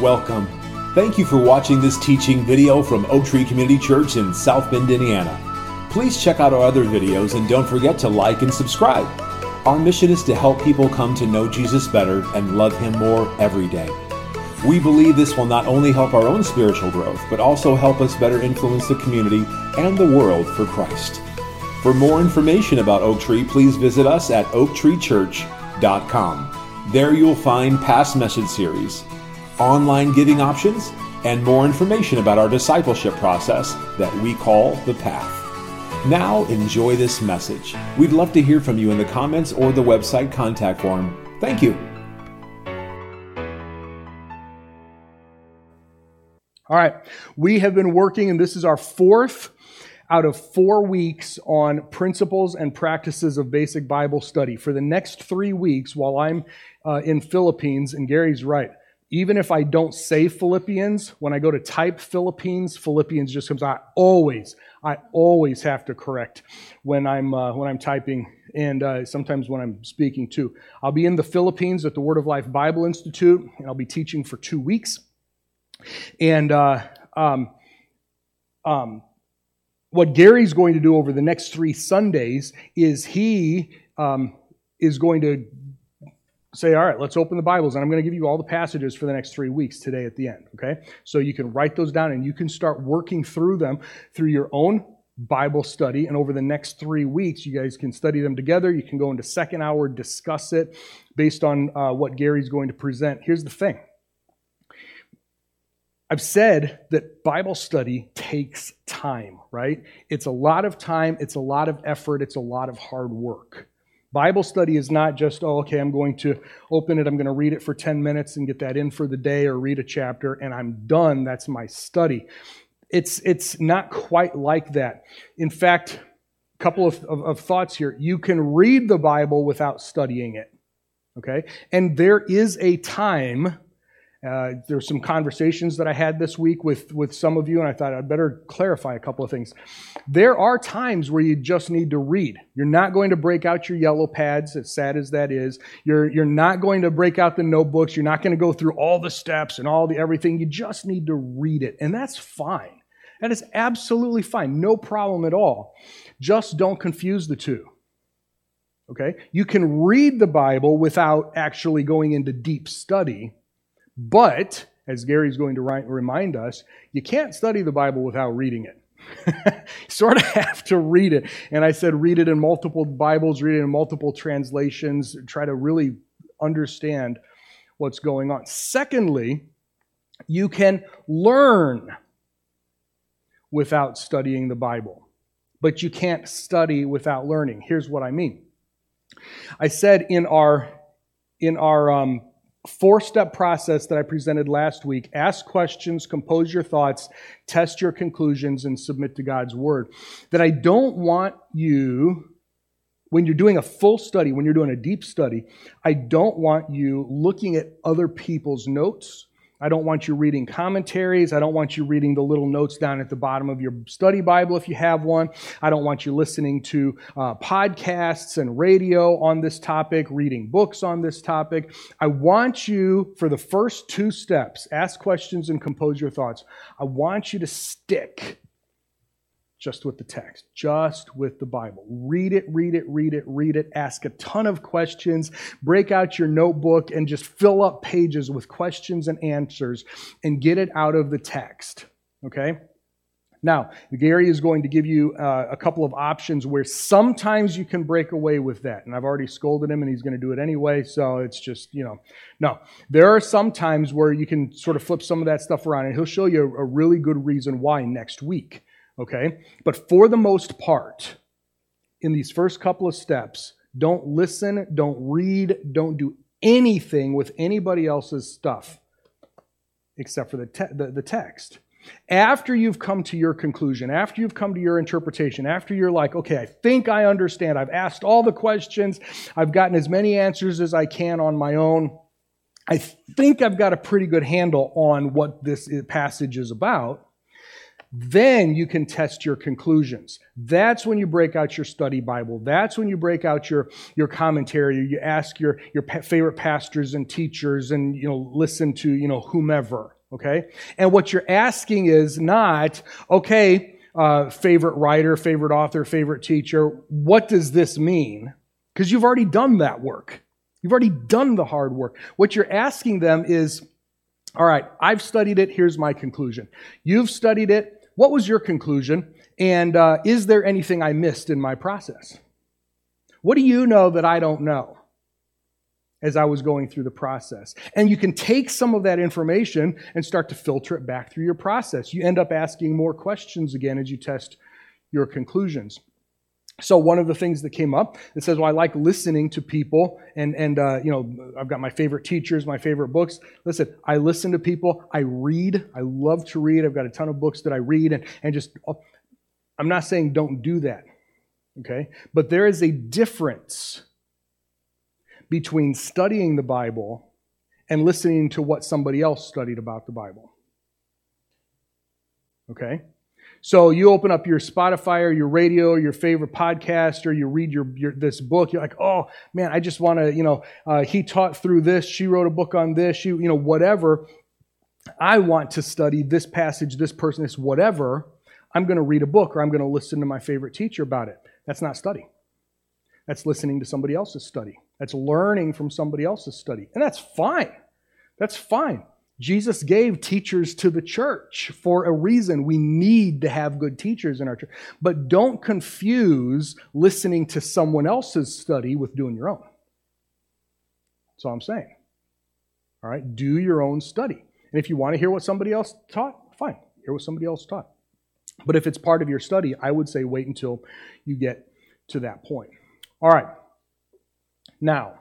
Welcome. Thank you for watching this teaching video from Oak Tree Community Church in South Bend, Indiana. Please check out our other videos and don't forget to like and subscribe. Our mission is to help people come to know Jesus better and love Him more every day. We believe this will not only help our own spiritual growth, but also help us better influence the community and the world for Christ. For more information about Oak Tree, please visit us at oaktreechurch.com. There you'll find past message series, online giving options, and more information about our discipleship process that we call The Path. Now, enjoy this message. We'd love to hear from you in the comments or the website contact form. Thank you. All right. We have been working, and this is our fourth out of four weeks on principles and practices of basic Bible study. For the next three weeks, while I'm uh, in Philippines, and Gary's right, even if I don't say Philippians, when I go to type Philippines, Philippians just comes. I always, I always have to correct when I'm uh, when I'm typing, and uh, sometimes when I'm speaking too. I'll be in the Philippines at the Word of Life Bible Institute, and I'll be teaching for two weeks. And uh, um, um, what Gary's going to do over the next three Sundays is he um, is going to say, all right, let's open the Bibles, and I'm going to give you all the passages for the next three weeks today at the end, okay? So you can write those down and you can start working through them through your own Bible study. And over the next three weeks, you guys can study them together. You can go into second hour, discuss it based on uh, what Gary's going to present. Here's the thing I've said that Bible study takes time, right? It's a lot of time, it's a lot of effort, it's a lot of hard work. Bible study is not just, oh, okay, I'm going to open it, I'm going to read it for 10 minutes and get that in for the day or read a chapter and I'm done. That's my study. It's, it's not quite like that. In fact, a couple of, of, of thoughts here. You can read the Bible without studying it, okay? And there is a time uh, there were some conversations that I had this week with, with some of you, and I thought I'd better clarify a couple of things. There are times where you just need to read. You're not going to break out your yellow pads, as sad as that is. You're, you're not going to break out the notebooks. You're not going to go through all the steps and all the everything. You just need to read it, and that's fine. That is absolutely fine. No problem at all. Just don't confuse the two. Okay? You can read the Bible without actually going into deep study but, as Gary's going to remind us, you can't study the Bible without reading it. you sort of have to read it. And I said, read it in multiple Bibles, read it in multiple translations, try to really understand what's going on. Secondly, you can learn without studying the Bible, but you can't study without learning. Here's what I mean. I said in our in our um, four step process that I presented last week ask questions, compose your thoughts, test your conclusions, and submit to God's word. That I don't want you, when you're doing a full study, when you're doing a deep study, I don't want you looking at other people's notes I don't want you reading commentaries. I don't want you reading the little notes down at the bottom of your study Bible if you have one. I don't want you listening to uh, podcasts and radio on this topic, reading books on this topic. I want you, for the first two steps, ask questions and compose your thoughts. I want you to stick just with the text, just with the Bible. Read it, read it, read it, read it. Ask a ton of questions. Break out your notebook and just fill up pages with questions and answers and get it out of the text. Okay? Now, Gary is going to give you uh, a couple of options where sometimes you can break away with that. And I've already scolded him and he's going to do it anyway. So it's just, you know, no. There are some times where you can sort of flip some of that stuff around and he'll show you a really good reason why next week. Okay? But for the most part, in these first couple of steps, don't listen, don't read, don't do anything with anybody else's stuff except for the, te- the, the, text. After you've come to your conclusion, after you've come to your interpretation, after you're like, okay, I think I understand, I've asked all the questions, I've gotten as many answers as I can on my own, I think I've got a pretty good handle on what this eh, passage is about Then you can test your conclusions. That's when you break out your study Bible. That's when you break out your, your commentary. You ask your, your favorite pastors and teachers and, you know, listen to, you know, whomever. Okay? And what you're asking is not, okay, uh, favorite writer, favorite author, favorite teacher, what does this mean? Because you've already done that work. You've already done the hard work. What you're asking them is, all right, I've studied it. Here's my conclusion. You've studied it. What was your conclusion? And uh, is there anything I missed in my process? What do you know that I don't know as I was going through the process? And you can take some of that information and start to filter it back through your process. You end up asking more questions again as you test your conclusions. So one of the things that came up, it says, well, I like listening to people and, and uh, you know, I've got my favorite teachers, my favorite books. Listen, I listen to people. I read. I love to read. I've got a ton of books that I read and, and just, oh, I'm not saying don't do that. Okay. But there is a difference between studying the Bible and listening to what somebody else studied about the Bible. Okay? So you open up your Spotify or your radio or your favorite podcast or you read your, your this book. You're like, oh man, I just want to, you know, uh, he taught through this. She wrote a book on this. You, you know, whatever. I want to study this passage, this person, this whatever. I'm going to read a book or I'm going to listen to my favorite teacher about it. That's not study. That's listening to somebody else's study. That's learning from somebody else's study. And that's fine. That's fine. Jesus gave teachers to the church for a reason. We need to have good teachers in our church. But don't confuse listening to someone else's study with doing your own. That's all I'm saying. All right? Do your own study. And if you want to hear what somebody else taught, fine. Hear what somebody else taught. But if it's part of your study, I would say wait until you get to that point. All right. Now,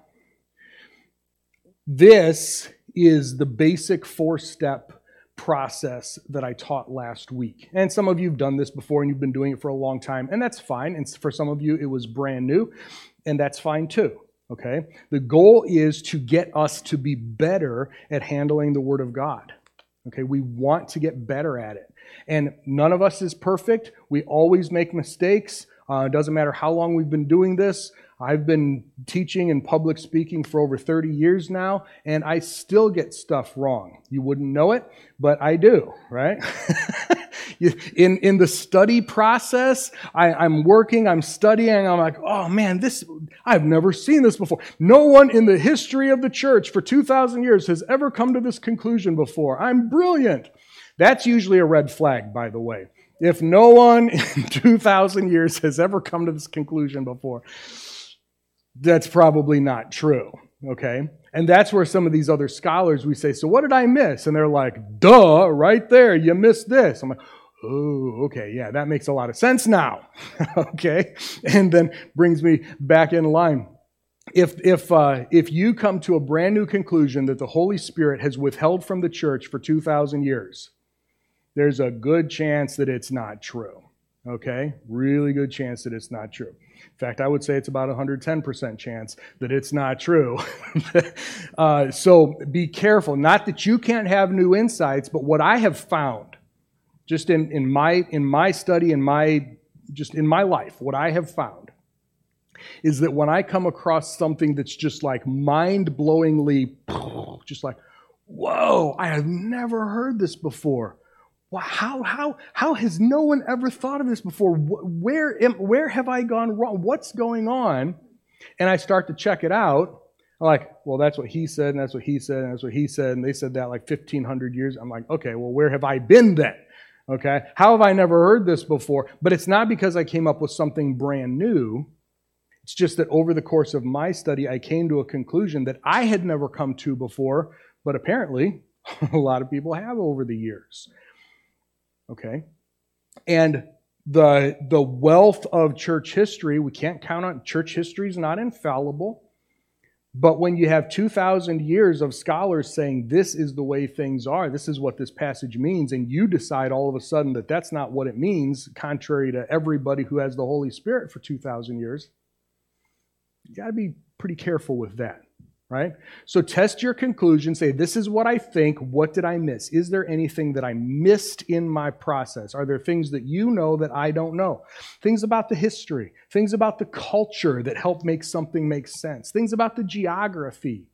this is the basic four step process that I taught last week. And some of you have done this before and you've been doing it for a long time, and that's fine. And for some of you, it was brand new, and that's fine too. Okay? The goal is to get us to be better at handling the Word of God. Okay? We want to get better at it. And none of us is perfect. We always make mistakes. Uh, it doesn't matter how long we've been doing this. I've been teaching and public speaking for over 30 years now, and I still get stuff wrong. You wouldn't know it, but I do, right? in, in the study process, I, I'm working, I'm studying, I'm like, oh man, this, I've never seen this before. No one in the history of the church for 2,000 years has ever come to this conclusion before. I'm brilliant. That's usually a red flag, by the way. If no one in 2,000 years has ever come to this conclusion before, that's probably not true. Okay? And that's where some of these other scholars we say, So what did I miss? And they're like, Duh, right there, you missed this. I'm like, Oh, okay, yeah, that makes a lot of sense now. okay? And then brings me back in line. If, if, uh, if you come to a brand new conclusion that the Holy Spirit has withheld from the church for 2,000 years, there's a good chance that it's not true. Okay? Really good chance that it's not true. In fact, I would say it's about 110% chance that it's not true. uh, so be careful. Not that you can't have new insights, but what I have found, just in, in, my, in my study, in my, just in my life, what I have found is that when I come across something that's just like mind blowingly, just like, whoa, I have never heard this before how, how, how has no one ever thought of this before? Where, am, where have I gone wrong? What's going on? And I start to check it out. I'm like, well, that's what he said, and that's what he said, and that's what he said, and they said that like 1,500 years. I'm like, okay, well, where have I been then? Okay, how have I never heard this before? But it's not because I came up with something brand new. It's just that over the course of my study, I came to a conclusion that I had never come to before, but apparently a lot of people have over the years. Okay? And the, the wealth of church history, we can't count on, church history is not infallible. But when you have 2,000 years of scholars saying this is the way things are, this is what this passage means, and you decide all of a sudden that that's not what it means, contrary to everybody who has the Holy Spirit for 2,000 years, you got to be pretty careful with that right? So test your conclusion, say, this is what I think, what did I miss? Is there anything that I missed in my process? Are there things that you know that I don't know? Things about the history, things about the culture that help make something make sense, things about the geography.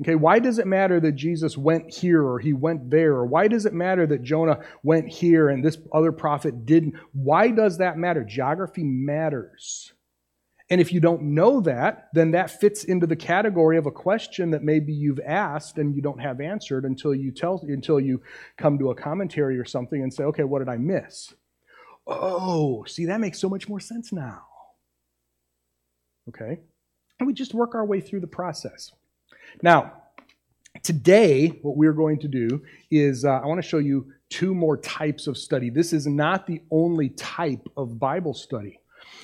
Okay, why does it matter that Jesus went here or he went there? Or why does it matter that Jonah went here and this other prophet didn't? Why does that matter? Geography matters. And if you don't know that, then that fits into the category of a question that maybe you've asked and you don't have answered until you tell until you come to a commentary or something and say, "Okay, what did I miss?" Oh, see that makes so much more sense now. Okay? And we just work our way through the process. Now, today what we're going to do is uh, I want to show you two more types of study. This is not the only type of Bible study.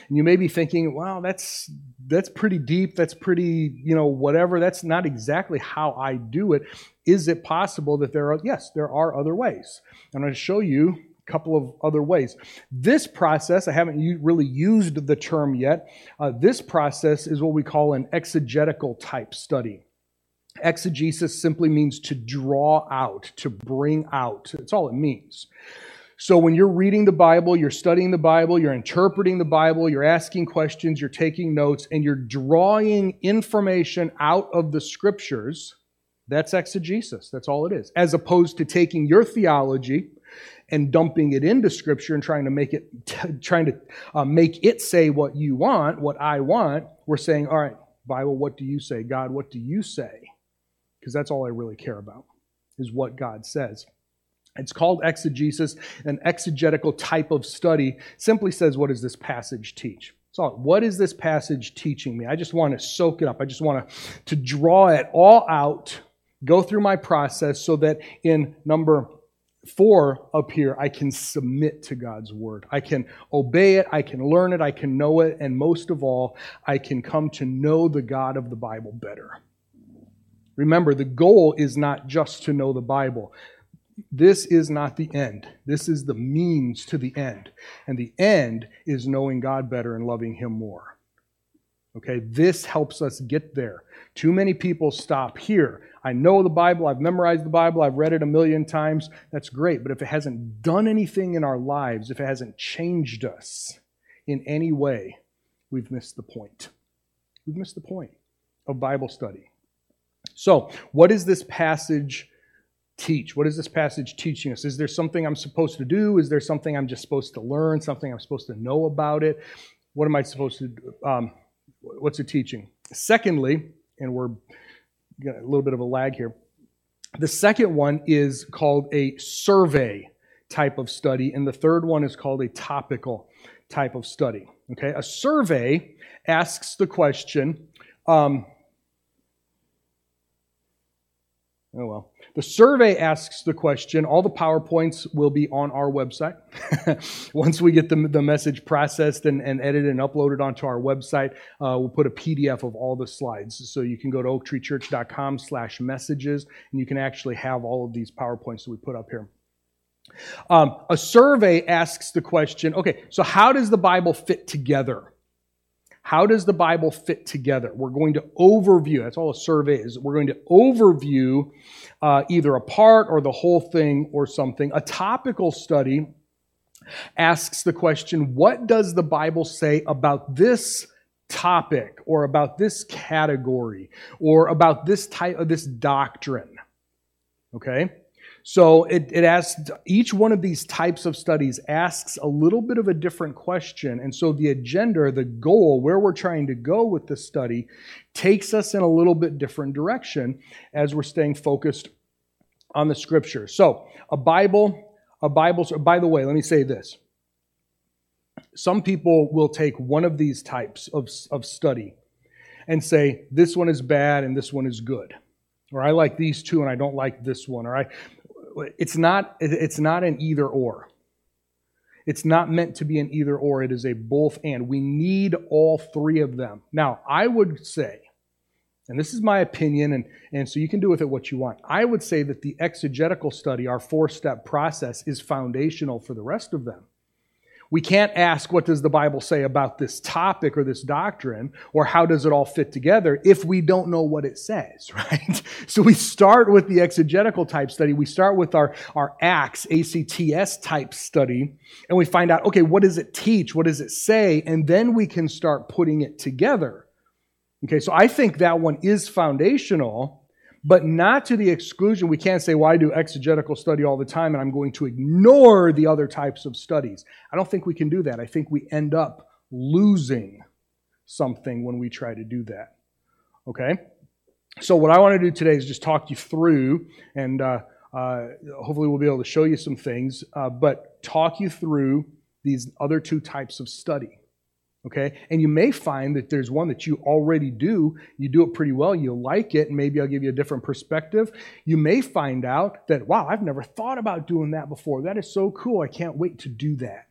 And you may be thinking, wow, that's that's pretty deep, that's pretty, you know, whatever. That's not exactly how I do it. Is it possible that there are yes, there are other ways. I'm going to show you a couple of other ways. This process, I haven't really used the term yet. Uh, this process is what we call an exegetical type study. Exegesis simply means to draw out, to bring out. That's all it means. So when you're reading the Bible, you're studying the Bible, you're interpreting the Bible, you're asking questions, you're taking notes, and you're drawing information out of the scriptures, that's exegesis. That's all it is. As opposed to taking your theology and dumping it into scripture and trying to make it trying to uh, make it say what you want, what I want, we're saying, all right, Bible, what do you say? God, what do you say? Because that's all I really care about is what God says. It's called exegesis, an exegetical type of study. Simply says, what does this passage teach? So, what is this passage teaching me? I just want to soak it up. I just want to, to draw it all out, go through my process so that in number four up here, I can submit to God's word. I can obey it, I can learn it, I can know it, and most of all, I can come to know the God of the Bible better. Remember, the goal is not just to know the Bible. This is not the end. This is the means to the end. And the end is knowing God better and loving Him more. Okay, this helps us get there. Too many people stop here. I know the Bible, I've memorized the Bible, I've read it a million times. That's great. But if it hasn't done anything in our lives, if it hasn't changed us in any way, we've missed the point. We've missed the point of Bible study. So, what is this passage teach? What is this passage teaching us? Is there something I'm supposed to do? Is there something I'm just supposed to learn? Something I'm supposed to know about it? What am I supposed to? Um, what's it teaching? Secondly, and we're got a little bit of a lag here. The second one is called a survey type of study, and the third one is called a topical type of study. Okay, a survey asks the question. Um, oh well. The survey asks the question. All the PowerPoints will be on our website. Once we get the, the message processed and, and edited and uploaded onto our website, uh, we'll put a PDF of all the slides. So you can go to oaktreechurch.com slash messages, and you can actually have all of these PowerPoints that we put up here. Um, a survey asks the question, okay, so how does the Bible fit together? How does the Bible fit together? We're going to overview, that's all a survey is. We're going to overview uh, either a part or the whole thing or something. A topical study asks the question what does the Bible say about this topic or about this category or about this type of this doctrine? Okay? So it, it asks, each one of these types of studies asks a little bit of a different question. And so the agenda, the goal, where we're trying to go with the study, takes us in a little bit different direction as we're staying focused on the scripture. So a Bible, a Bible, by the way, let me say this. Some people will take one of these types of, of study and say, this one is bad and this one is good or I like these two and I don't like this one, or I it's not it's not an either or. It's not meant to be an either or, it is a both and. We need all three of them. Now, I would say, and this is my opinion, and, and so you can do with it what you want. I would say that the exegetical study, our four step process, is foundational for the rest of them. We can't ask, what does the Bible say about this topic or this doctrine, or how does it all fit together if we don't know what it says, right? So we start with the exegetical type study. We start with our, our ACTS, ACTS type study, and we find out, okay, what does it teach? What does it say? And then we can start putting it together. Okay, so I think that one is foundational but not to the exclusion. We can't say, well, I do exegetical study all the time and I'm going to ignore the other types of studies. I don't think we can do that. I think we end up losing something when we try to do that. Okay? So, what I want to do today is just talk you through, and uh, uh, hopefully, we'll be able to show you some things, uh, but talk you through these other two types of study. Okay? And you may find that there's one that you already do. You do it pretty well. You like it. And maybe I'll give you a different perspective. You may find out that, wow, I've never thought about doing that before. That is so cool. I can't wait to do that.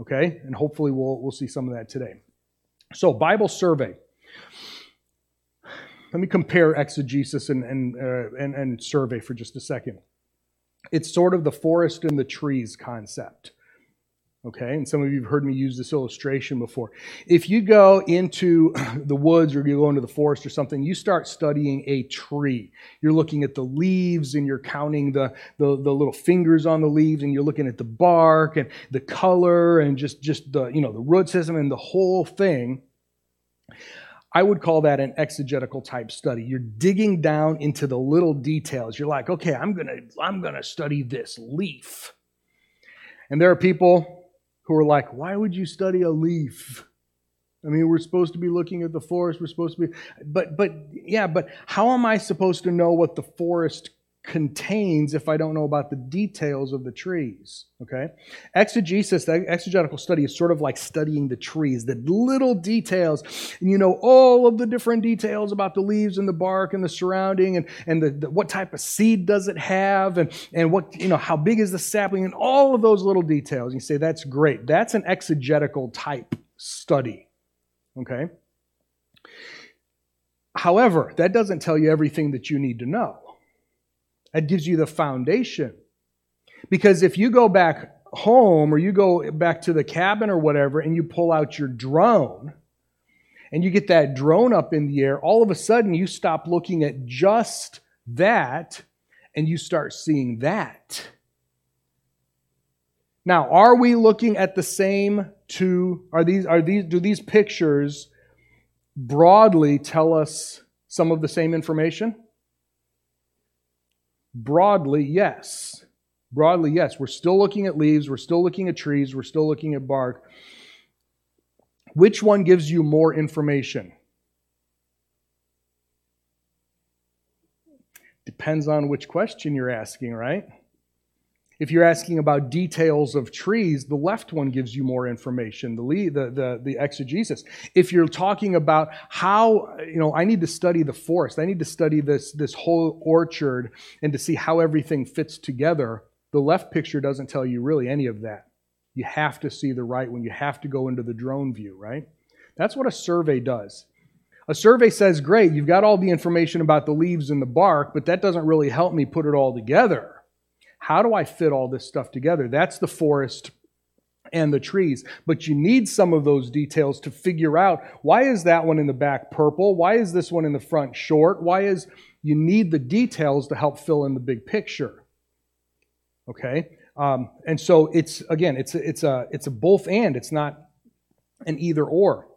Okay? And hopefully we'll, we'll see some of that today. So, Bible survey. Let me compare exegesis and, and, uh, and, and survey for just a second. It's sort of the forest and the trees concept. Okay, and some of you have heard me use this illustration before. If you go into the woods or you go into the forest or something, you start studying a tree. You're looking at the leaves and you're counting the, the, the, little fingers on the leaves and you're looking at the bark and the color and just, just the, you know, the root system and the whole thing. I would call that an exegetical type study. You're digging down into the little details. You're like, okay, I'm gonna, I'm gonna study this leaf. And there are people who are like, why would you study a leaf? I mean, we're supposed to be looking at the forest. We're supposed to be, but, but, yeah, but how am I supposed to know what the forest contains if I don't know about the details of the trees. Okay? Exegesis, the exegetical study, is sort of like studying the trees, the little details. And you know all of the different details about the leaves and the bark and the surrounding and, and the, the, what type of seed does it have and, and what, you know, how big is the sapling and all of those little details. You say, that's great. That's an exegetical type study. Okay? However, that doesn't tell you everything that you need to know. That gives you the foundation. Because if you go back home or you go back to the cabin or whatever and you pull out your drone and you get that drone up in the air, all of a sudden you stop looking at just that and you start seeing that. Now, are we looking at the same two? Are these, are these, do these pictures broadly tell us some of the same information? Broadly, yes. Broadly, yes. We're still looking at leaves, we're still looking at trees, we're still looking at bark. Which one gives you more information? Depends on which question you're asking, right? If you're asking about details of trees, the left one gives you more information, the, the, the, the exegesis. If you're talking about how, you know, I need to study the forest, I need to study this, this whole orchard and to see how everything fits together, the left picture doesn't tell you really any of that. You have to see the right one. You have to go into the drone view, right? That's what a survey does. A survey says, great, you've got all the information about the leaves and the bark, but that doesn't really help me put it all together. How do I fit all this stuff together? That's the forest and the trees. But you need some of those details to figure out why is that one in the back purple? Why is this one in the front short? Why is you need the details to help fill in the big picture? Okay, um, and so it's again, it's a, it's a it's a both and. It's not an either or.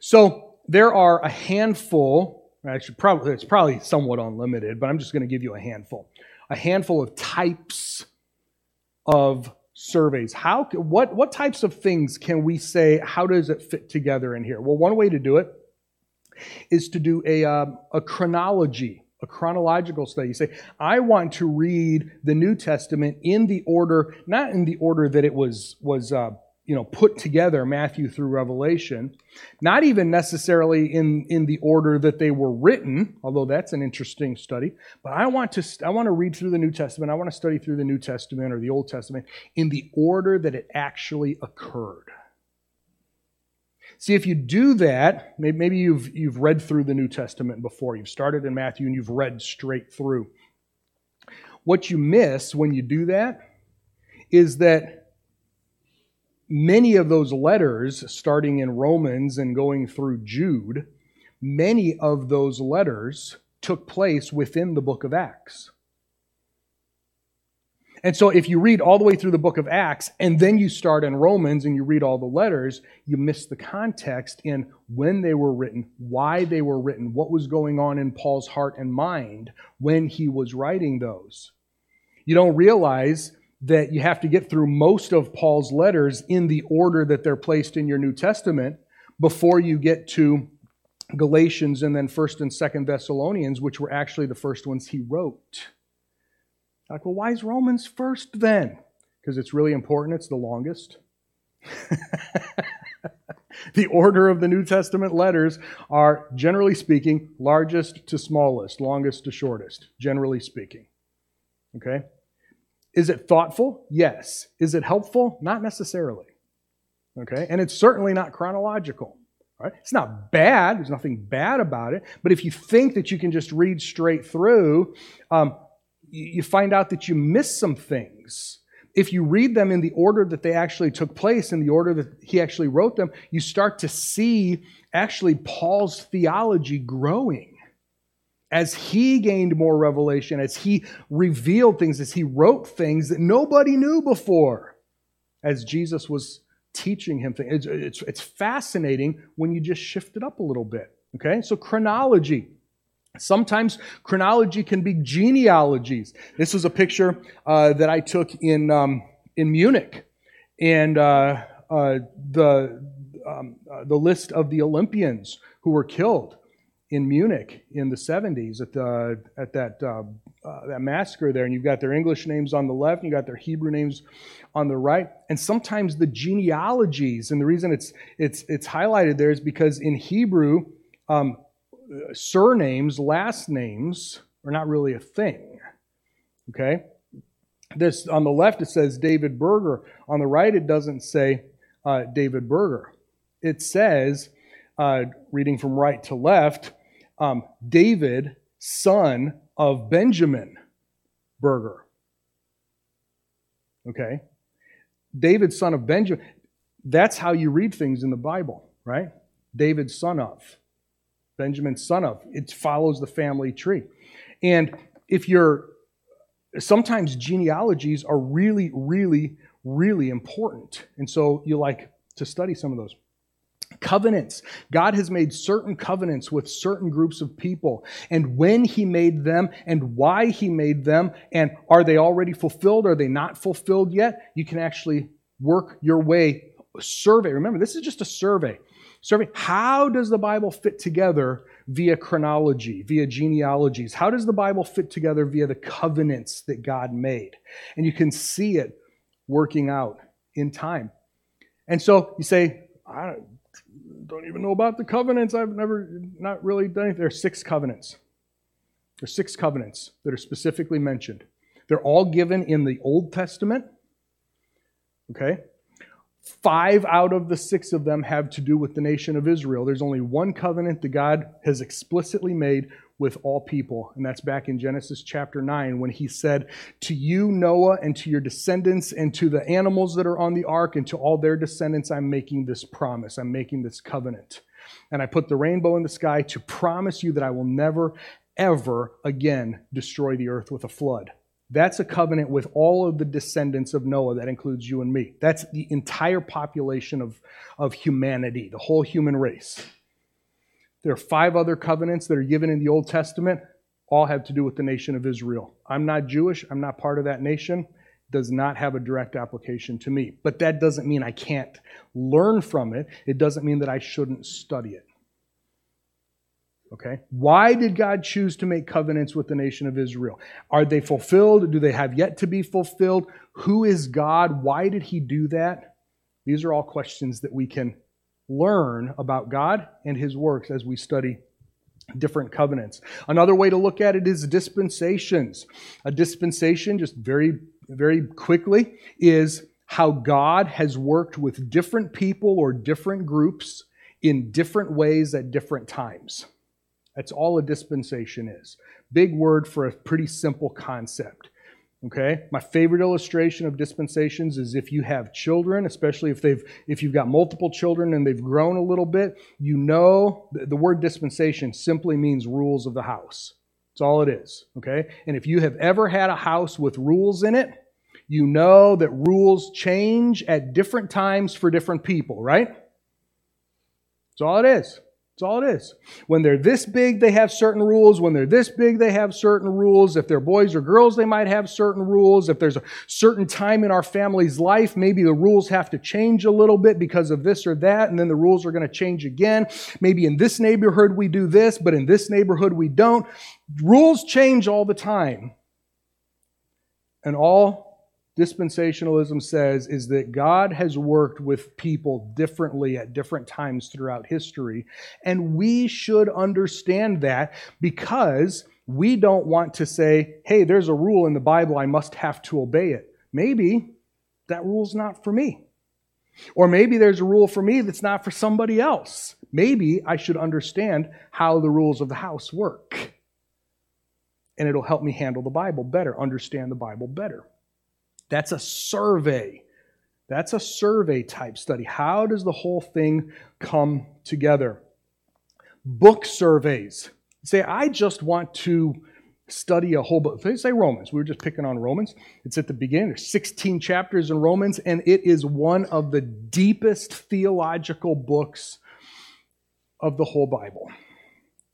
So there are a handful. Actually, probably it's probably somewhat unlimited, but I'm just going to give you a handful a handful of types of surveys. How, what, what types of things can we say, how does it fit together in here? Well, one way to do it is to do a, uh, a chronology, a chronological study. You say, I want to read the New Testament in the order, not in the order that it was, was uh, you know, put together Matthew through Revelation, not even necessarily in, in the order that they were written, although that's an interesting study. But I want to I want to read through the New Testament. I want to study through the New Testament or the Old Testament in the order that it actually occurred. See, if you do that, maybe you've you've read through the New Testament before. You've started in Matthew and you've read straight through. What you miss when you do that is that many of those letters, starting in Romans and going through Jude, many of those letters took place within the book of Acts. And so if you read all the way through the book of Acts and then you start in Romans and you read all the letters, you miss the context in when they were written, why they were written, what was going on in Paul's heart and mind when he was writing those. You don't realize that you have to get through most of Paul's letters in the order that they're placed in your New Testament before you get to Galatians and then 1st and 2nd Thessalonians, which were actually the first ones he wrote. Like, well, why is Romans first then? Because it's really important, it's the longest. the order of the New Testament letters are, generally speaking, largest to smallest, longest to shortest, generally speaking. Okay? Is it thoughtful? Yes. Is it helpful? Not necessarily. Okay? And it's certainly not chronological. Right? It's not bad. There's nothing bad about it. But if you think that you can just read straight through, um, you find out that you miss some things. If you read them in the order that they actually took place, in the order that he actually wrote them, you start to see actually Paul's theology growing as he gained more revelation, as he revealed things, as he wrote things that nobody knew before, as Jesus was teaching him things. It's, it's, it's fascinating when you just shift it up a little bit. Okay, so chronology. Sometimes chronology can be genealogies. This was a picture uh, that I took in um, in Munich, and uh, uh, the um, uh, the list of the Olympians who were killed in Munich in the 70s at the at that uh, uh, that massacre there, and you've got their English names on the left, and you've got their Hebrew names on the right, and sometimes the genealogies. And the reason it's it's it's highlighted there is because in Hebrew. Um, surnames, last names are not really a thing. Okay? This on the left it says David Berger. On the right it doesn't say uh, David Berger. It says, uh, reading from right to left, um, David, son of Benjamin Berger. Okay? David, son of Benjamin. That's how you read things in the Bible, right? David, son of. Benjamin's son of. It follows the family tree. And if you're, sometimes genealogies are really, really, really important. And so you like to study some of those. Covenants. God has made certain covenants with certain groups of people, and when He made them, and why He made them, and are they already fulfilled? Are they not fulfilled yet? You can actually work your way, survey. Remember, this is just a survey survey how does the Bible fit together via chronology, via genealogies? How does the Bible fit together via the covenants that God made? And you can see it working out in time. And so you say, I don't even know about the covenants. I've never, not really done it. There are six covenants. There are six covenants that are specifically mentioned. They're all given in the Old Testament. Okay? Five out of the six of them have to do with the nation of Israel. There's only one covenant that God has explicitly made with all people, and that's back in Genesis chapter 9 when he said, To you, Noah, and to your descendants, and to the animals that are on the ark, and to all their descendants, I'm making this promise. I'm making this covenant. And I put the rainbow in the sky to promise you that I will never, ever again destroy the earth with a flood. That's a covenant with all of the descendants of Noah. That includes you and me. That's the entire population of, of humanity, the whole human race. There are five other covenants that are given in the Old Testament, all have to do with the nation of Israel. I'm not Jewish, I'm not part of that nation. Does not have a direct application to me. But that doesn't mean I can't learn from it. It doesn't mean that I shouldn't study it. Okay? Why did God choose to make covenants with the nation of Israel? Are they fulfilled? Do they have yet to be fulfilled? Who is God? Why did he do that? These are all questions that we can learn about God and his works as we study different covenants. Another way to look at it is dispensations. A dispensation, just very, very quickly, is how God has worked with different people or different groups in different ways at different times. That's all a dispensation is. Big word for a pretty simple concept. Okay? My favorite illustration of dispensations is if you have children, especially if they've if you've got multiple children and they've grown a little bit, you know the word dispensation simply means rules of the house. That's all it is. Okay? And if you have ever had a house with rules in it, you know that rules change at different times for different people, right? That's all it is. That's all it is. When they're this big, they have certain rules. When they're this big, they have certain rules. If they're boys or girls, they might have certain rules. If there's a certain time in our family's life, maybe the rules have to change a little bit because of this or that, and then the rules are going to change again. Maybe in this neighborhood we do this, but in this neighborhood we don't. Rules change all the time. And all dispensationalism says is that God has worked with people differently at different times throughout history. And we should understand that because we don't want to say, hey, there's a rule in the Bible, I must have to obey it. Maybe that rule's not for me. Or maybe there's a rule for me that's not for somebody else. Maybe I should understand how the rules of the house work. And it'll help me handle the Bible better, understand the Bible better. That's a survey. That's a survey type study. How does the whole thing come together? Book surveys. Say, I just want to study a whole book. Say Romans. We were just picking on Romans. It's at the beginning. There's 16 chapters in Romans, and it is one of the deepest theological books of the whole Bible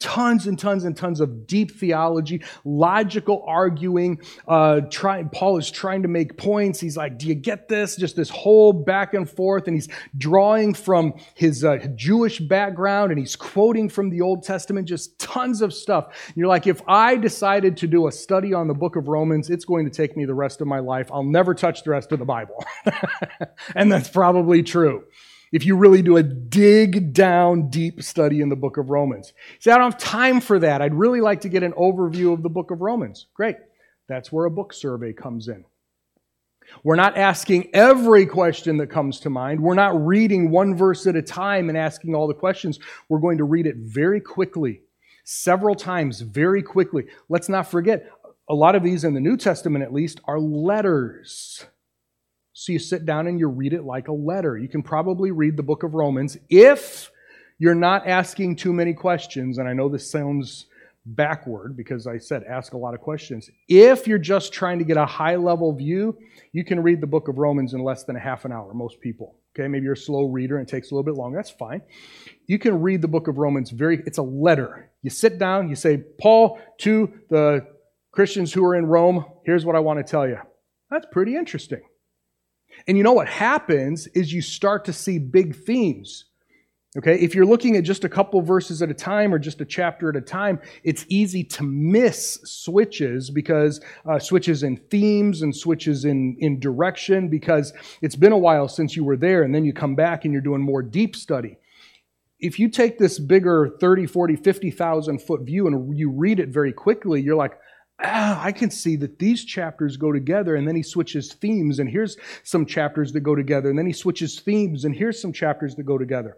tons and tons and tons of deep theology, logical arguing. Uh, try, Paul is trying to make points. He's like, Do you get this? Just this whole back and forth. And he's drawing from his uh, Jewish background and he's quoting from the Old Testament, just tons of stuff. And you're like, If I decided to do a study on the book of Romans, it's going to take me the rest of my life. I'll never touch the rest of the Bible. and that's probably true if you really do a dig down deep study in the book of Romans. See, I don't have time for that. I'd really like to get an overview of the book of Romans. Great. That's where a book survey comes in. We're not asking every question that comes to mind. We're not reading one verse at a time and asking all the questions. We're going to read it very quickly, several times, very quickly. Let's not forget, a lot of these in the New Testament at least are letters. So you sit down and you read it like a letter. You can probably read the book of Romans if you're not asking too many questions. And I know this sounds backward because I said ask a lot of questions. If you're just trying to get a high level view, you can read the book of Romans in less than a half an hour, most people. Okay, maybe you're a slow reader and it takes a little bit longer. That's fine. You can read the book of Romans very, it's a letter. You sit down, you say, Paul to the Christians who are in Rome, here's what I want to tell you. That's pretty interesting. And you know what happens is you start to see big themes. Okay, if you're looking at just a couple verses at a time or just a chapter at a time, it's easy to miss switches because uh, switches in themes and switches in, in direction because it's been a while since you were there and then you come back and you're doing more deep study. If you take this bigger 30, 40, 50,000 foot view and you read it very quickly, you're like, ah, I can see that these chapters go together, and then he switches themes, and here's some chapters that go together, and then he switches themes, and here's some chapters that go together.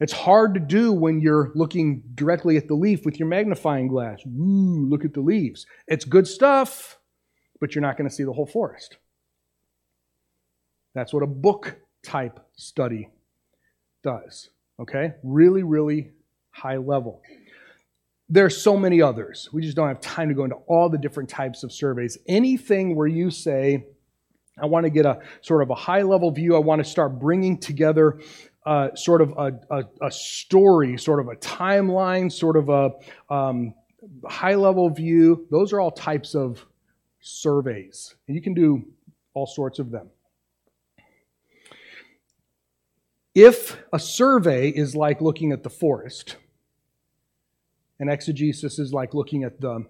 It's hard to do when you're looking directly at the leaf with your magnifying glass. Ooh, look at the leaves. It's good stuff, but you're not going to see the whole forest. That's what a book type study does. Okay? Really, really high level. There are so many others. We just don't have time to go into all the different types of surveys. Anything where you say, I want to get a sort of a high level view, I want to start bringing together uh, sort of a, a, a, story, sort of a timeline, sort of a um, high level view. Those are all types of surveys. And you can do all sorts of them. If a survey is like looking at the forest, and exegesis is like looking at the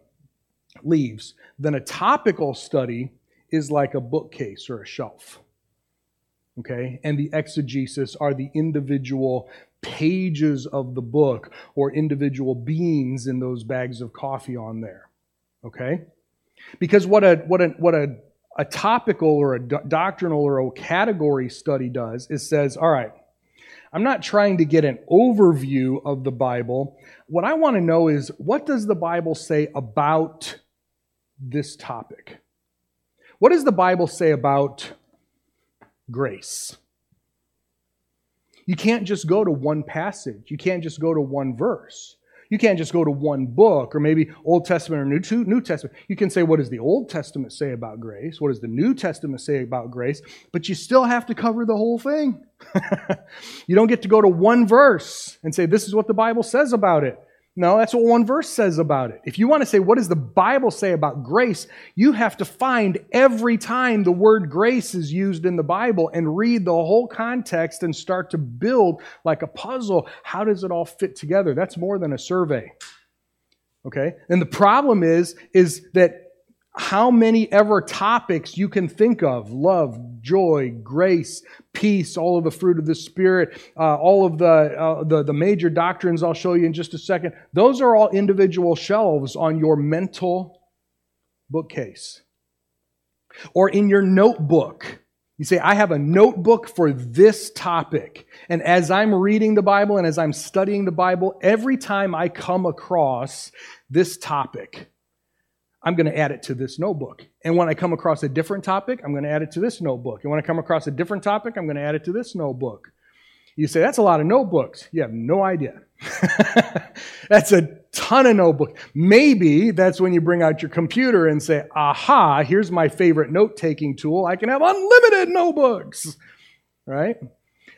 leaves, then a topical study is like a bookcase or a shelf. Okay? And the exegesis are the individual pages of the book or individual beans in those bags of coffee on there. Okay? Because what a what a what a a topical or a do- doctrinal or a category study does is says, all right, I'm not trying to get an overview of the Bible. What I want to know is what does the Bible say about this topic? What does the Bible say about grace? You can't just go to one passage. You can't just go to one verse. You can't just go to one book or maybe Old Testament or New, Testament. You can say, what does the Old Testament say about grace? What does the New Testament say about grace? But you still have to cover the whole thing. you don't get to go to one verse and say, this is what the Bible says about it. No, that's what one verse says about it. If you want to say, what does the Bible say about grace? You have to find every time the word grace is used in the Bible and read the whole context and start to build like a puzzle. How does it all fit together? That's more than a survey. Okay? And the problem is, is that how many ever topics you can think of love, joy, grace, peace, all of the fruit of the Spirit, uh, all of the, uh, the, the major doctrines I'll show you in just a second. Those are all individual shelves on your mental bookcase or in your notebook. You say, I have a notebook for this topic. And as I'm reading the Bible and as I'm studying the Bible, every time I come across this topic, I'm going to add it to this notebook. And when I come across a different topic, I'm going to add it to this notebook. And when I come across a different topic, I'm going to add it to this notebook. You say, that's a lot of notebooks. You have no idea. that's a ton of notebooks. Maybe that's when you bring out your computer and say, aha, here's my favorite note taking tool. I can have unlimited notebooks, right?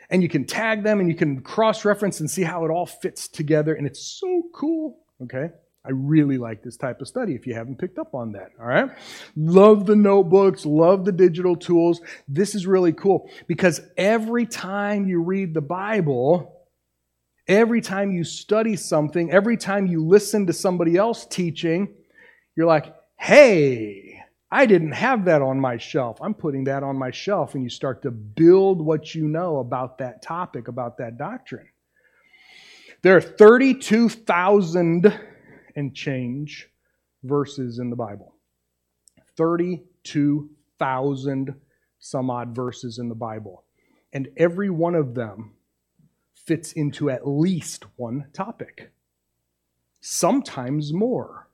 And you can tag them and you can cross reference and see how it all fits together. And it's so cool, okay? I really like this type of study if you haven't picked up on that. All right. Love the notebooks, love the digital tools. This is really cool because every time you read the Bible, every time you study something, every time you listen to somebody else teaching, you're like, hey, I didn't have that on my shelf. I'm putting that on my shelf. And you start to build what you know about that topic, about that doctrine. There are 32,000 and change verses in the Bible. 32,000 some odd verses in the Bible. And every one of them fits into at least one topic, sometimes more.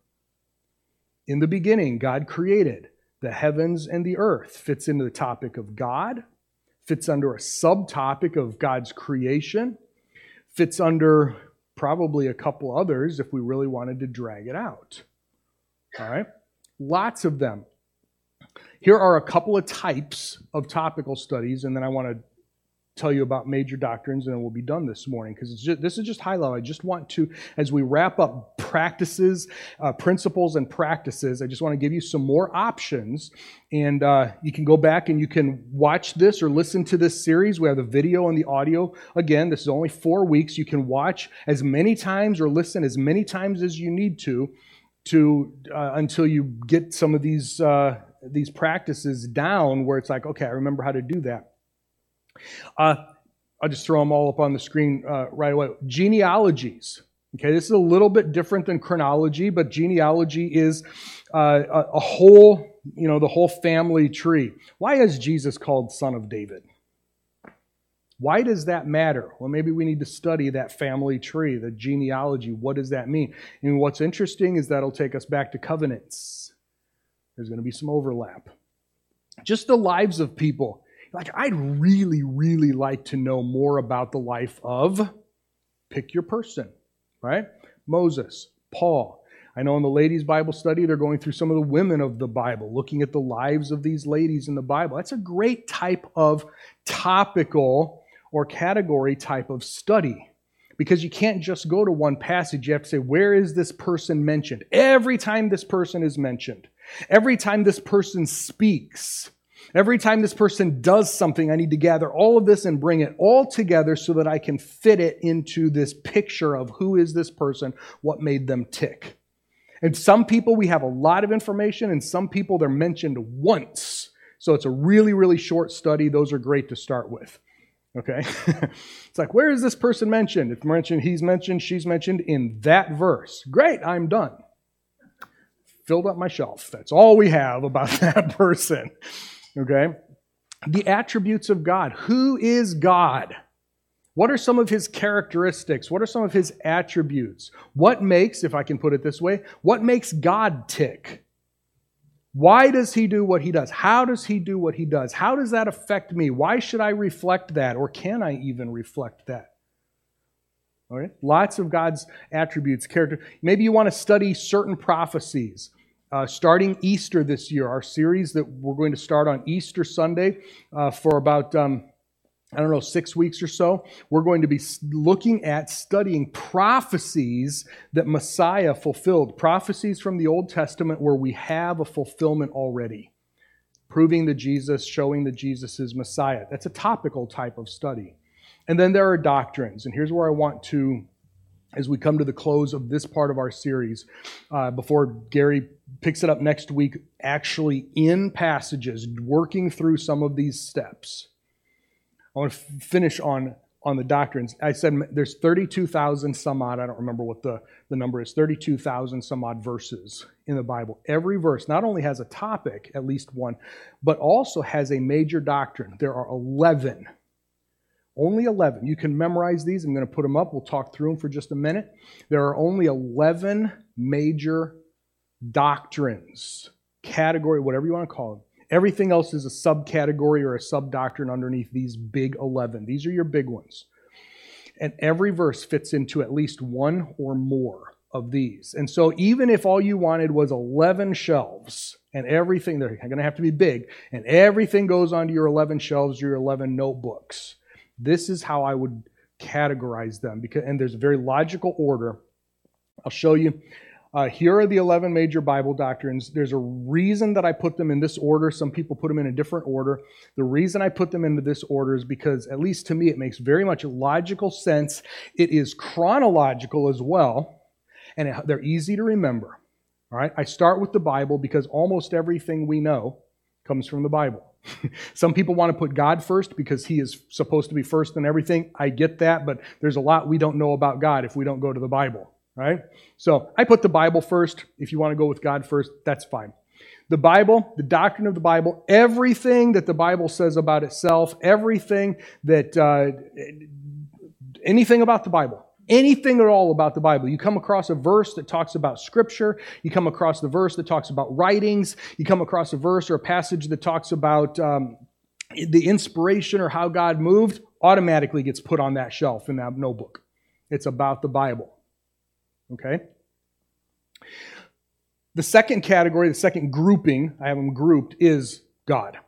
In the beginning, God created the heavens and the earth, fits into the topic of God, fits under a subtopic of God's creation, fits under probably a couple others if we really wanted to drag it out. All right? Lots of them. Here are a couple of types of topical studies, and then I want to tell you about major doctrines, and then we'll be done this morning because this is just high level. I just want to, as we wrap up practices, uh, principles, and practices, I just want to give you some more options. And uh, you can go back and you can watch this or listen to this series. We have the video and the audio. Again, this is only four weeks. You can watch as many times or listen as many times as you need to, to uh, until you get some of these uh, these practices down, where it's like, okay, I remember how to do that. Uh, I'll just throw them all up on the screen uh, right away. Genealogies. Okay, this is a little bit different than chronology, but genealogy is uh, a, a whole, you know, the whole family tree. Why is Jesus called Son of David? Why does that matter? Well, maybe we need to study that family tree, the genealogy. What does that mean? And what's interesting is that'll take us back to covenants. There's going to be some overlap. Just the lives of people like, I'd really, really like to know more about the life of, pick your person, right? Moses, Paul. I know in the ladies' Bible study, they're going through some of the women of the Bible, looking at the lives of these ladies in the Bible. That's a great type of topical or category type of study because you can't just go to one passage. You have to say, where is this person mentioned? Every time this person is mentioned, every time this person speaks, Every time this person does something, I need to gather all of this and bring it all together so that I can fit it into this picture of who is this person, what made them tick. And some people, we have a lot of information, and some people, they're mentioned once. So it's a really, really short study. Those are great to start with. Okay? it's like, where is this person mentioned? It's mentioned, he's mentioned, she's mentioned in that verse. Great, I'm done. Filled up my shelf. That's all we have about that person. Okay? The attributes of God. Who is God? What are some of his characteristics? What are some of his attributes? What makes, if I can put it this way, what makes God tick? Why does he do what he does? How does he do what he does? How does that affect me? Why should I reflect that? Or can I even reflect that? All right? Lots of God's attributes, character. Maybe you want to study certain prophecies. Uh, starting Easter this year, our series that we're going to start on Easter Sunday uh, for about um, I don't know, six weeks or so, we're going to be looking at studying prophecies that Messiah fulfilled. Prophecies from the Old Testament where we have a fulfillment already, proving that Jesus, showing that Jesus is Messiah. That's a topical type of study. And then there are doctrines. And here's where I want to, as we come to the close of this part of our series, uh, before Gary picks it up next week, actually in passages, working through some of these steps I want to finish on, on the doctrines. I said there's 32,000 some odd, I don't remember what the, the number is, 32,000 some odd verses in the Bible. Every verse not only has a topic, at least one, but also has a major doctrine. There are 11. Only 11. You can memorize these. I'm going to put them up. We'll talk through them for just a minute. There are only 11 major doctrines, category, whatever you want to call them, Everything else is a subcategory or a subdoctrine underneath these big 11. These are your big ones. And every verse fits into at least one or more of these. And so even if all you wanted was 11 shelves and everything, they're going to have to be big, and everything goes onto your 11 shelves, your 11 notebooks. This is how I would categorize them because and there's a very logical order. I'll show you uh, here are the 11 major Bible doctrines. There's a reason that I put them in this order. Some people put them in a different order. The reason I put them into this order is because, at least to me, it makes very much logical sense. It is chronological as well, and it, they're easy to remember. All right, I start with the Bible because almost everything we know comes from the Bible. Some people want to put God first because he is supposed to be first in everything. I get that, but there's a lot we don't know about God if we don't go to the Bible right? So I put the Bible first. If you want to go with God first, that's fine. The Bible, the doctrine of the Bible, everything that the Bible says about itself, everything that, uh, anything about the Bible, anything at all about the Bible. You come across a verse that talks about Scripture, you come across the verse that talks about writings, you come across a verse or a passage that talks about um, the inspiration or how God moved, automatically gets put on that shelf in that notebook. It's about the Bible. Okay? The second category, the second grouping, I have them grouped, is God.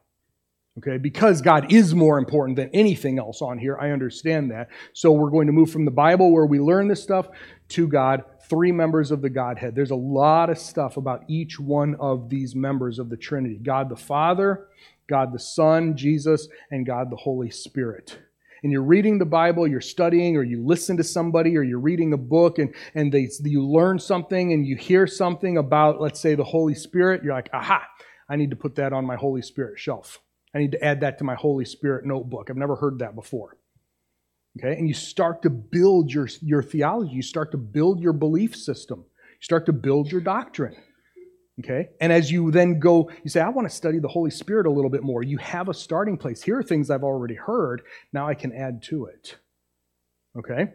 Okay, because God is more important than anything else on here, I understand that. So we're going to move from the Bible where we learn this stuff to God, three members of the Godhead. There's a lot of stuff about each one of these members of the Trinity God the Father, God the Son, Jesus, and God the Holy Spirit and you're reading the Bible, you're studying, or you listen to somebody, or you're reading a book, and, and they, you learn something and you hear something about, let's say, the Holy Spirit, you're like, aha, I need to put that on my Holy Spirit shelf. I need to add that to my Holy Spirit notebook. I've never heard that before. Okay? And you start to build your, your theology, you start to build your belief system, you start to build your doctrine. Okay? And as you then go, you say, I want to study the Holy Spirit a little bit more. You have a starting place. Here are things I've already heard. Now I can add to it. Okay?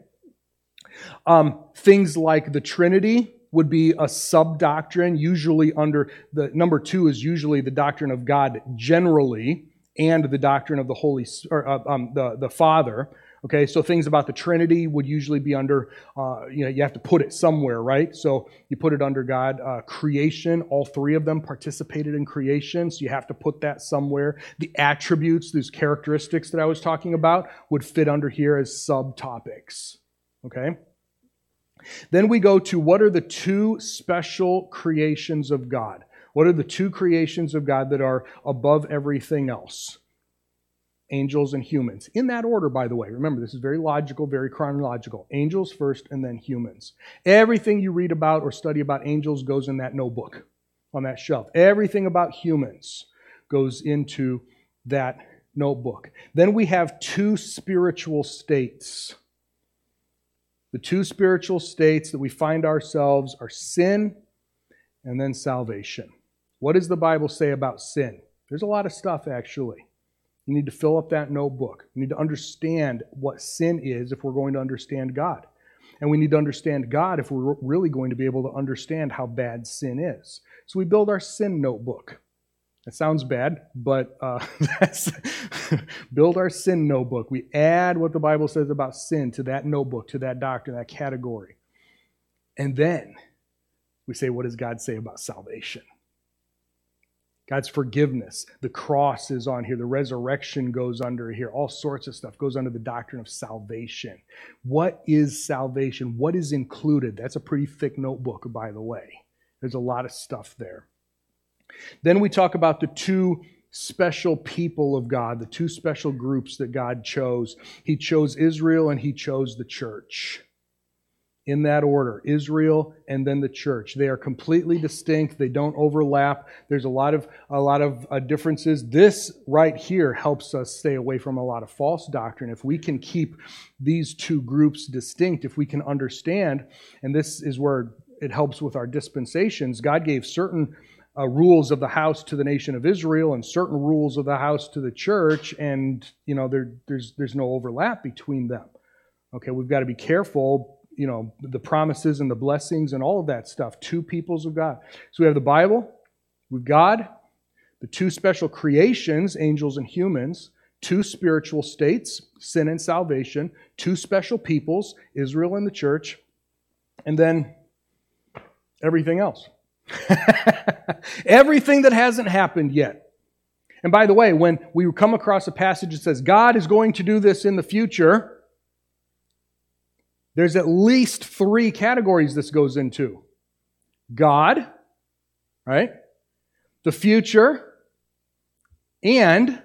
Um, things like the Trinity would be a sub doctrine, usually under the number two is usually the doctrine of God generally, and the doctrine of the Holy or uh, um, the the Father. Okay, so things about the Trinity would usually be under, uh, you know, you have to put it somewhere, right? So you put it under God. Uh, creation, all three of them participated in creation, so you have to put that somewhere. The attributes, those characteristics that I was talking about, would fit under here as subtopics. Okay? Then we go to what are the two special creations of God? What are the two creations of God that are above everything else? angels, and humans. In that order, by the way. Remember, this is very logical, very chronological. Angels first, and then humans. Everything you read about or study about angels goes in that notebook on that shelf. Everything about humans goes into that notebook. Then we have two spiritual states. The two spiritual states that we find ourselves are sin and then salvation. What does the Bible say about sin? There's a lot of stuff, actually. You need to fill up that notebook. You need to understand what sin is if we're going to understand God. And we need to understand God if we're really going to be able to understand how bad sin is. So we build our sin notebook. That sounds bad, but uh, that's build our sin notebook. We add what the Bible says about sin to that notebook, to that doctrine, that category. And then we say, what does God say about salvation? God's forgiveness. The cross is on here. The resurrection goes under here. All sorts of stuff goes under the doctrine of salvation. What is salvation? What is included? That's a pretty thick notebook, by the way. There's a lot of stuff there. Then we talk about the two special people of God, the two special groups that God chose. He chose Israel and he chose the church in that order Israel and then the church. They are completely distinct, they don't overlap. There's a lot of, a lot of uh, differences. This right here helps us stay away from a lot of false doctrine. If we can keep these two groups distinct, if we can understand, and this is where it helps with our dispensations, God gave certain. Uh, rules of the house to the nation of Israel and certain rules of the house to the church, and you know there, there's there's no overlap between them. Okay, we've got to be careful you know, the promises and the blessings and all of that stuff. Two peoples of God. So we have the Bible, we've God, the two special creations, angels and humans, two spiritual states, sin and salvation, two special peoples, Israel and the church, and then everything else. everything that hasn't happened yet. And by the way, when we come across a passage that says God is going to do this in the future, there's at least three categories this goes into God, right? The future, and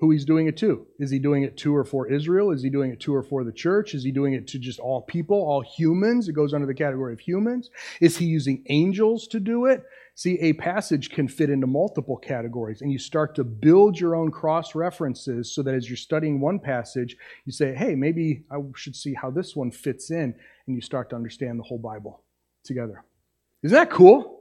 who he's doing it to. Is he doing it to or for Israel? Is he doing it to or for the church? Is he doing it to just all people, all humans? It goes under the category of humans. Is he using angels to do it? See, a passage can fit into multiple categories, and you start to build your own cross references so that as you're studying one passage, you say, hey, maybe I should see how this one fits in, and you start to understand the whole Bible together. Isn't that cool?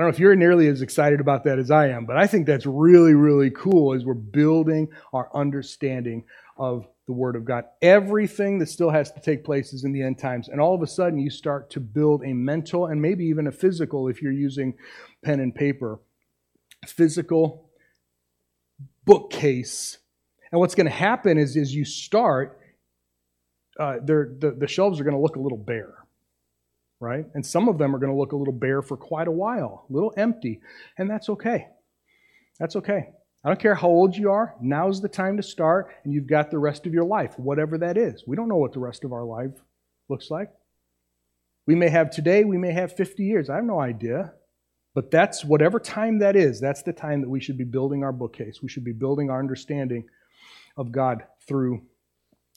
I don't know if you're nearly as excited about that as I am, but I think that's really, really cool as we're building our understanding of the Word of God. Everything that still has to take place is in the end times. And all of a sudden, you start to build a mental and maybe even a physical, if you're using pen and paper, physical bookcase. And what's going to happen is, as you start, uh, the, the shelves are going to look a little bare, right? And some of them are going to look a little bare for quite a while, a little empty. And that's okay. That's okay. I don't care how old you are, now's the time to start, and you've got the rest of your life, whatever that is. We don't know what the rest of our life looks like. We may have today, we may have 50 years. I have no idea. But that's whatever time that is, that's the time that we should be building our bookcase. We should be building our understanding of God through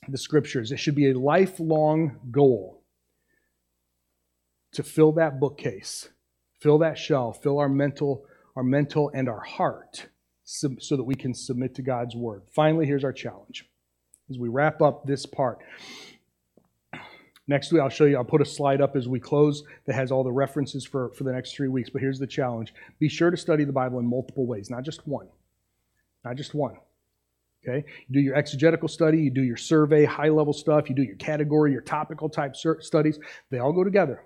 the scriptures. It should be a lifelong goal to fill that bookcase, fill that shelf, fill our mental, our mental and our heart so that we can submit to God's word. Finally, here's our challenge. As we wrap up this part, next week I'll show you, I'll put a slide up as we close that has all the references for, for the next three weeks. But here's the challenge be sure to study the Bible in multiple ways, not just one. Not just one. Okay? You do your exegetical study, you do your survey, high level stuff, you do your category, your topical type studies. They all go together.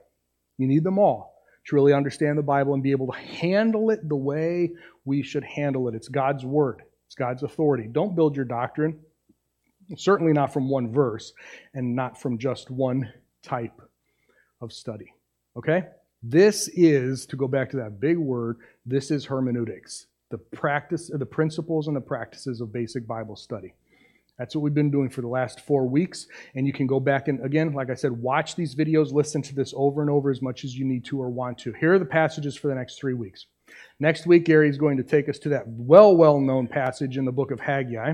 You need them all to really understand the Bible and be able to handle it the way we should handle it. It's God's Word, it's God's authority. Don't build your doctrine, certainly not from one verse and not from just one type of study. Okay? This is, to go back to that big word, this is hermeneutics, the practice, the principles and the practices of basic Bible study. That's what we've been doing for the last four weeks. And you can go back and, again, like I said, watch these videos, listen to this over and over as much as you need to or want to. Here are the passages for the next three weeks. Next week, Gary is going to take us to that well, well known passage in the book of Haggai.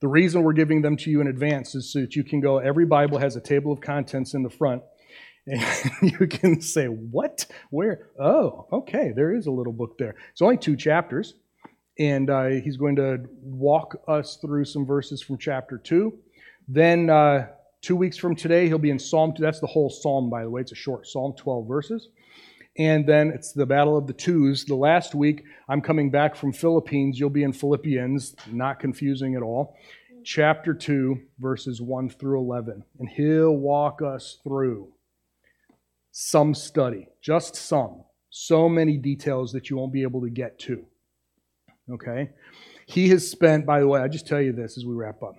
The reason we're giving them to you in advance is so that you can go, every Bible has a table of contents in the front. And you can say, What? Where? Oh, okay, there is a little book there. It's only two chapters and uh, he's going to walk us through some verses from chapter 2. Then, uh, two weeks from today, he'll be in Psalm 2. That's the whole psalm, by the way. It's a short psalm, 12 verses. And then it's the Battle of the Twos. The last week, I'm coming back from Philippines. You'll be in Philippians, not confusing at all. chapter 2, verses 1 through 11. And he'll walk us through some study, just some. So many details that you won't be able to get to. Okay? He has spent, by the way, I just tell you this as we wrap up.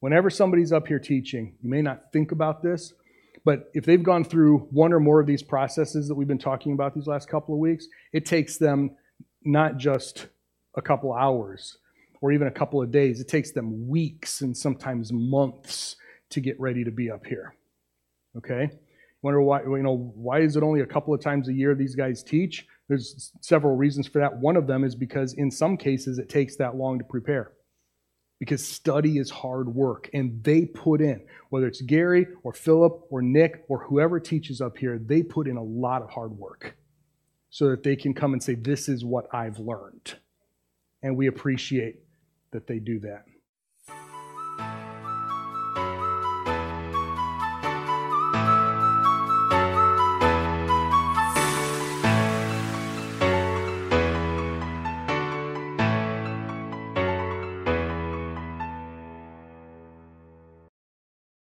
Whenever somebody's up here teaching, you may not think about this, but if they've gone through one or more of these processes that we've been talking about these last couple of weeks, it takes them not just a couple hours or even a couple of days, it takes them weeks and sometimes months to get ready to be up here. Okay? Wonder why, you know, why is it only a couple of times a year these guys teach? There's several reasons for that. One of them is because in some cases it takes that long to prepare. Because study is hard work, and they put in, whether it's Gary or Philip or Nick or whoever teaches up here, they put in a lot of hard work so that they can come and say, This is what I've learned. And we appreciate that they do that.